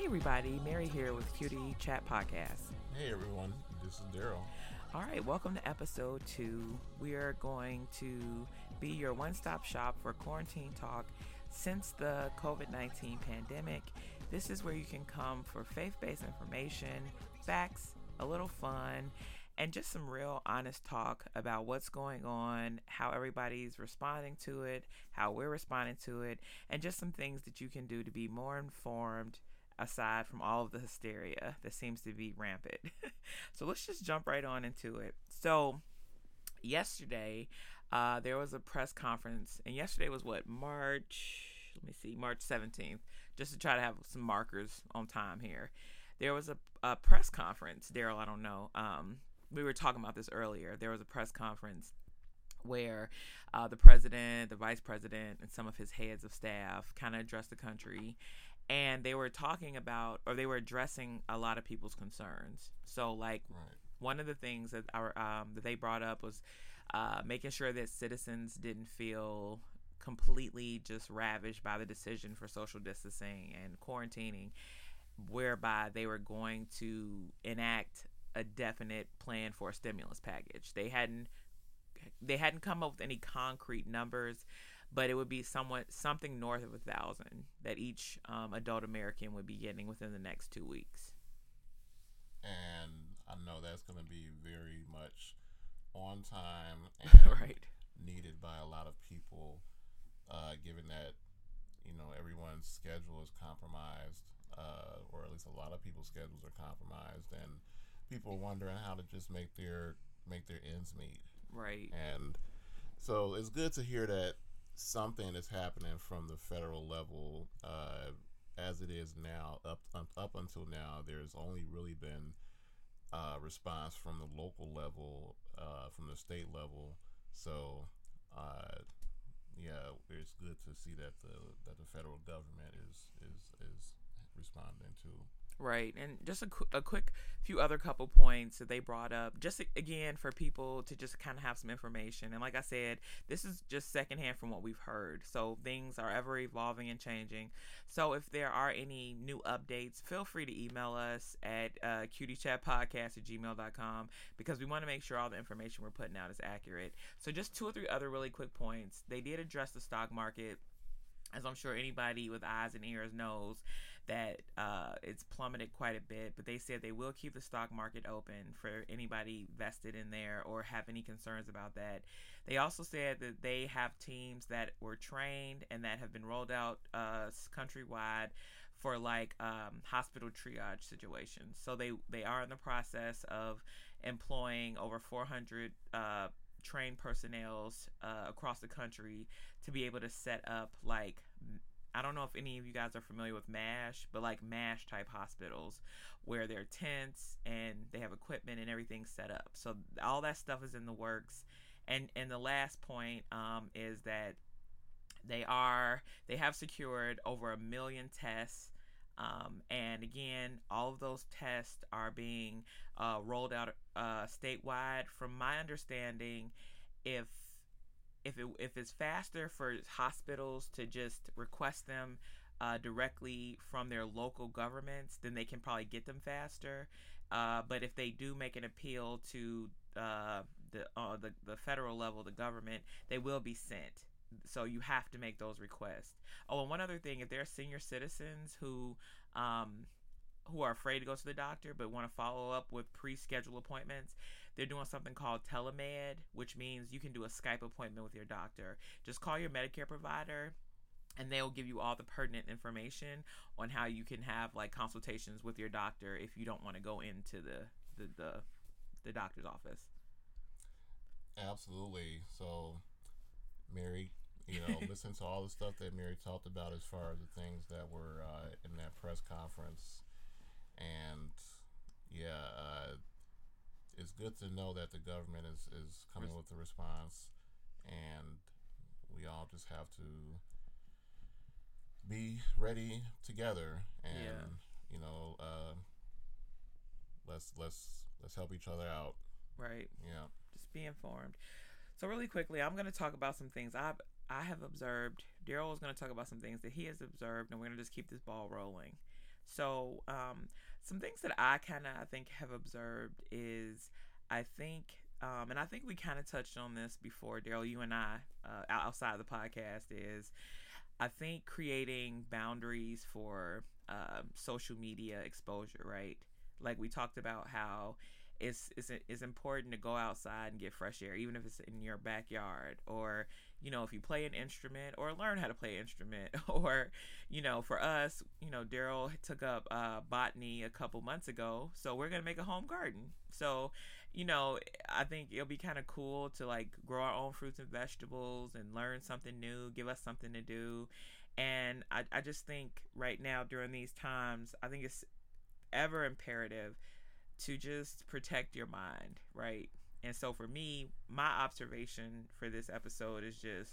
Hey, everybody. Mary here with QT Chat Podcast. Hey, everyone. This is Daryl. All right, welcome to episode two. We are going to be your one stop shop for quarantine talk since the COVID 19 pandemic. This is where you can come for faith based information, facts, a little fun, and just some real honest talk about what's going on, how everybody's responding to it, how we're responding to it, and just some things that you can do to be more informed aside from all of the hysteria that seems to be rampant. so let's just jump right on into it. So, yesterday, uh, there was a press conference, and yesterday was what, March, let me see, March 17th, just to try to have some markers on time here. There was a, a press conference, Daryl, I don't know. Um, we were talking about this earlier. There was a press conference where uh, the president, the vice president, and some of his heads of staff kind of addressed the country and they were talking about or they were addressing a lot of people's concerns. So like right. one of the things that our um, that they brought up was uh, making sure that citizens didn't feel completely just ravished by the decision for social distancing and quarantining, whereby they were going to enact a definite plan for a stimulus package. They hadn't they hadn't come up with any concrete numbers but it would be somewhat something north of a thousand that each um, adult American would be getting within the next two weeks. And I know that's going to be very much on time and right. needed by a lot of people, uh, given that you know everyone's schedule is compromised, uh, or at least a lot of people's schedules are compromised, and people are wondering how to just make their make their ends meet. Right. And so it's good to hear that something is happening from the federal level uh, as it is now. Up up until now, there's only really been uh, response from the local level, uh, from the state level. So, uh, yeah, it's good to see that the that the federal government is is is responding to Right. And just a, qu- a quick few other couple points that they brought up, just again for people to just kind of have some information. And like I said, this is just secondhand from what we've heard. So things are ever evolving and changing. So if there are any new updates, feel free to email us at uh, cutiechatpodcast at gmail.com because we want to make sure all the information we're putting out is accurate. So just two or three other really quick points. They did address the stock market as I'm sure anybody with eyes and ears knows, that uh, it's plummeted quite a bit, but they said they will keep the stock market open for anybody vested in there or have any concerns about that. They also said that they have teams that were trained and that have been rolled out uh, countrywide for like um, hospital triage situations. So they they are in the process of employing over 400 uh, trained personnel uh, across the country to be able to set up like I don't know if any of you guys are familiar with MASH, but like MASH type hospitals where they're tents and they have equipment and everything set up. So all that stuff is in the works. And and the last point um, is that they are they have secured over a million tests. Um, and again, all of those tests are being uh, rolled out uh, statewide. From my understanding, if if it if it's faster for hospitals to just request them uh, directly from their local governments, then they can probably get them faster. Uh, but if they do make an appeal to uh, the, uh, the the federal level, the government, they will be sent. So you have to make those requests. Oh, and one other thing: if there are senior citizens who um, who are afraid to go to the doctor but want to follow up with pre-scheduled appointments, they're doing something called telemed, which means you can do a Skype appointment with your doctor. Just call your Medicare provider and they'll give you all the pertinent information on how you can have like consultations with your doctor if you don't want to go into the the the, the doctor's office. Absolutely. So, Mary, you know, listen to all the stuff that Mary talked about as far as the things that were uh, in that press conference, and yeah, good to know that the government is, is coming with a response, and we all just have to be ready together, and yeah. you know, uh, let's let's let's help each other out. Right. Yeah. Just be informed. So really quickly, I'm going to talk about some things I've I have observed. Daryl is going to talk about some things that he has observed, and we're going to just keep this ball rolling. So, um, some things that I kind of I think have observed is I think, um, and I think we kind of touched on this before, Daryl. You and I, uh, outside of the podcast, is I think creating boundaries for uh, social media exposure, right? Like we talked about how it's, it's it's important to go outside and get fresh air, even if it's in your backyard, or you know, if you play an instrument or learn how to play an instrument, or you know, for us, you know, Daryl took up uh, botany a couple months ago, so we're gonna make a home garden. So, you know, I think it'll be kind of cool to like grow our own fruits and vegetables and learn something new, give us something to do. And I, I just think right now during these times, I think it's ever imperative to just protect your mind, right? And so for me, my observation for this episode is just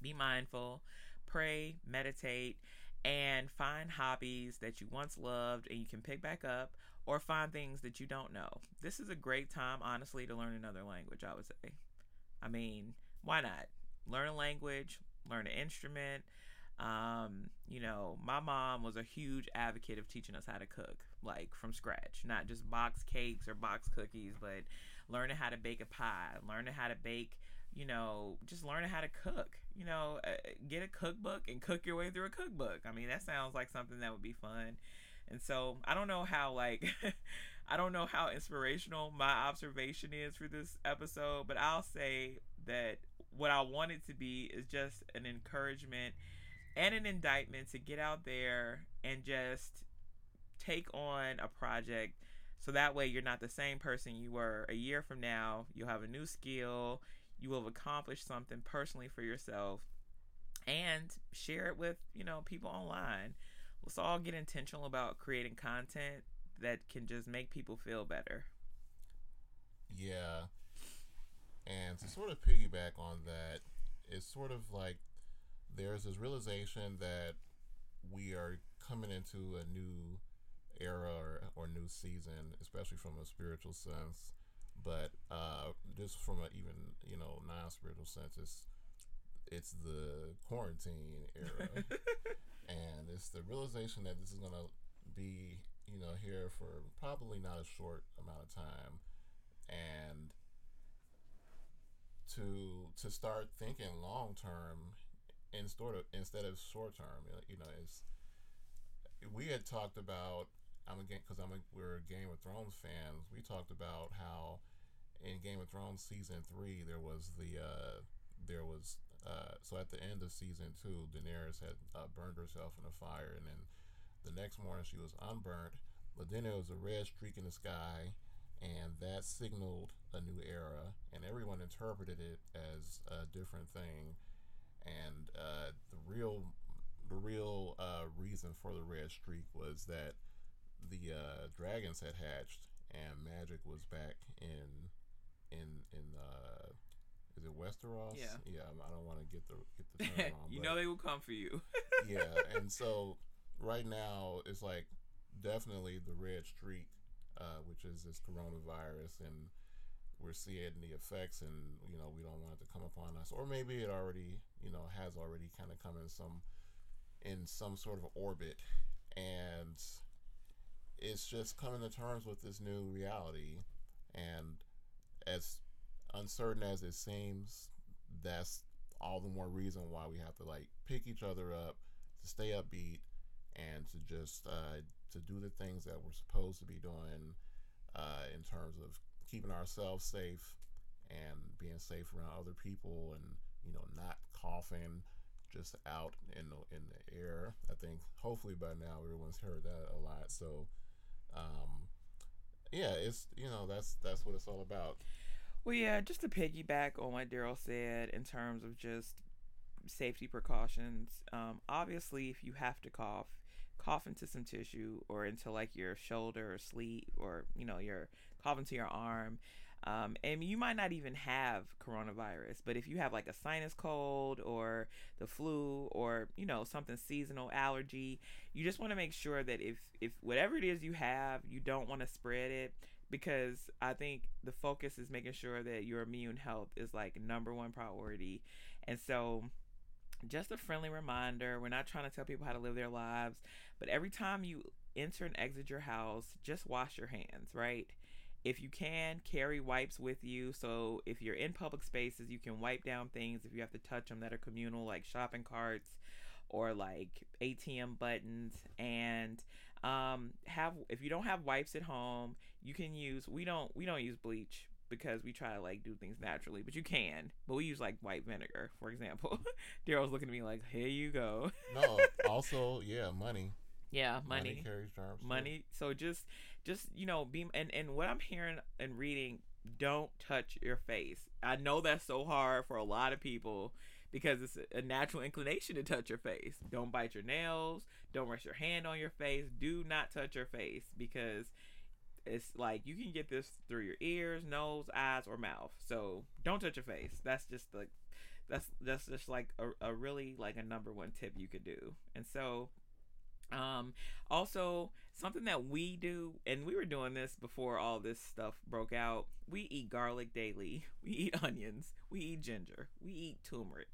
be mindful, pray, meditate, and find hobbies that you once loved and you can pick back up or find things that you don't know. This is a great time, honestly, to learn another language, I would say. I mean, why not? Learn a language, learn an instrument, um, you know, my mom was a huge advocate of teaching us how to cook, like from scratch, not just box cakes or box cookies, but learning how to bake a pie, learning how to bake, you know, just learning how to cook. You know, uh, get a cookbook and cook your way through a cookbook. I mean, that sounds like something that would be fun. And so I don't know how like I don't know how inspirational my observation is for this episode, but I'll say that what I want it to be is just an encouragement and an indictment to get out there and just take on a project so that way you're not the same person you were a year from now. You'll have a new skill, you will have accomplished something personally for yourself and share it with, you know, people online. Let's all get intentional about creating content that can just make people feel better. Yeah. And to sort of piggyback on that, it's sort of like there's this realization that we are coming into a new era or, or new season, especially from a spiritual sense. But uh, just from an even you know non-spiritual sense, it's it's the quarantine era, and it's the realization that this is gonna be you know here for probably not a short amount of time, and to to start thinking long term instead of instead of short term. You know, it's we had talked about. I'm again because I'm a, we're Game of Thrones fans. We talked about how in Game of Thrones season three there was the uh, so at the end of season two, Daenerys had uh, burned herself in a fire, and then the next morning she was unburnt. But then there was a red streak in the sky, and that signaled a new era, and everyone interpreted it as a different thing and uh, the real the real uh, reason for the red streak was that the uh, dragons had hatched and magic was back in in in uh is it Westeros? Yeah. Yeah, I don't want to get the get the term wrong. you know they will come for you. yeah, and so right now it's like definitely the red streak, uh, which is this coronavirus, and we're seeing the effects and you know we don't want it to come upon us or maybe it already you know has already kind of come in some in some sort of orbit and it's just coming to terms with this new reality and as uncertain as it seems that's all the more reason why we have to like pick each other up to stay upbeat and to just uh, to do the things that we're supposed to be doing uh, in terms of keeping ourselves safe and being safe around other people and you know not coughing just out in the in the air. I think hopefully by now everyone's heard that a lot. So um yeah, it's you know that's that's what it's all about. Well, yeah, just to piggyback on what Daryl said in terms of just safety precautions. Um, obviously, if you have to cough, cough into some tissue or into like your shoulder or sleeve or you know your cough into your arm. Um, and you might not even have coronavirus, but if you have like a sinus cold or the flu or you know something seasonal allergy, you just want to make sure that if if whatever it is you have, you don't want to spread it because I think the focus is making sure that your immune health is like number one priority. And so just a friendly reminder, we're not trying to tell people how to live their lives, but every time you enter and exit your house, just wash your hands, right? If you can, carry wipes with you. So if you're in public spaces, you can wipe down things if you have to touch them that are communal, like shopping carts or like ATM buttons. And um, have if you don't have wipes at home, you can use. We don't we don't use bleach because we try to like do things naturally, but you can. But we use like white vinegar, for example. Daryl's looking at me like, "Here you go." no, also, yeah, money. Yeah, money. Money carries germs. Money. So just just, you know, be and and what I'm hearing and reading, don't touch your face. I know that's so hard for a lot of people because it's a natural inclination to touch your face. Don't bite your nails, don't rest your hand on your face. Do not touch your face because it's like you can get this through your ears, nose, eyes, or mouth. So don't touch your face. That's just like that's that's just like a, a really like a number one tip you could do. And so um also something that we do and we were doing this before all this stuff broke out. We eat garlic daily. We eat onions. We eat ginger. We eat turmeric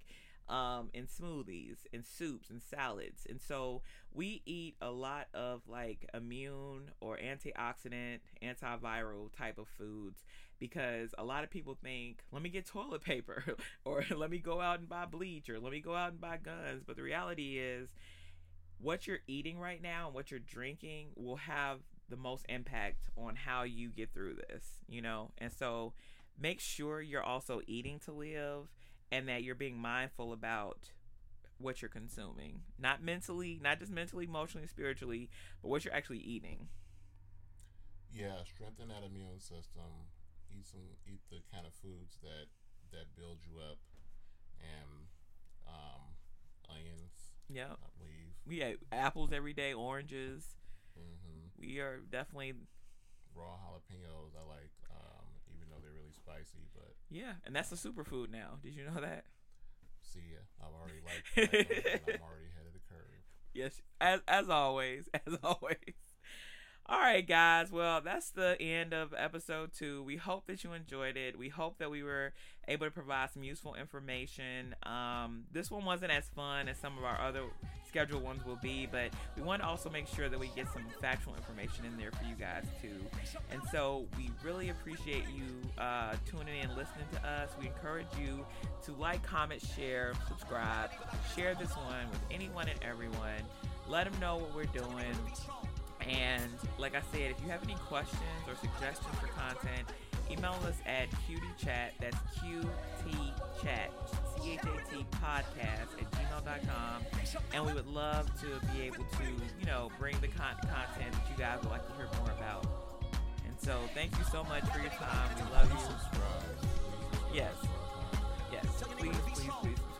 um in smoothies in soups and salads. And so we eat a lot of like immune or antioxidant antiviral type of foods because a lot of people think let me get toilet paper or let me go out and buy bleach or let me go out and buy guns. But the reality is what you're eating right now and what you're drinking will have the most impact on how you get through this you know? And so make sure you're also eating to live and that you're being mindful about what you're consuming. Not mentally not just mentally emotionally spiritually but what you're actually eating. Yeah, strengthen that immune system. Eat some, eat the kind of foods that that build you up, and um, onions, yeah we eat apples every day oranges. Hmm we are definitely Raw jalapenos, I like, um, even though they're really spicy. But yeah and that's a superfood now did you know that see, ya. I've already liked, liked them, and I'm already ahead of the curve. Yes, as as always, as always. All right, guys. Well, that's the end of episode two. We hope that you enjoyed it. We hope that we were able to provide some useful information. Um, this one wasn't as fun as some of our other scheduled ones will be, but we want to also make sure that we get some factual information in there for you guys too. And so we really appreciate you uh, tuning in, listening to us. We encourage you to like, comment, share, subscribe, share this one with anyone and everyone. Let them know what we're doing. And like I said, if you have any questions or suggestions for content, Email us at cutiechat, that's Q-T-Chat, C-H-A-T podcast at gmail.com. And we would love to be able to, you know, bring the con- content that you guys would like to hear more about. And so thank you so much for your time. We love you. Yes. Yes. Please, please, please.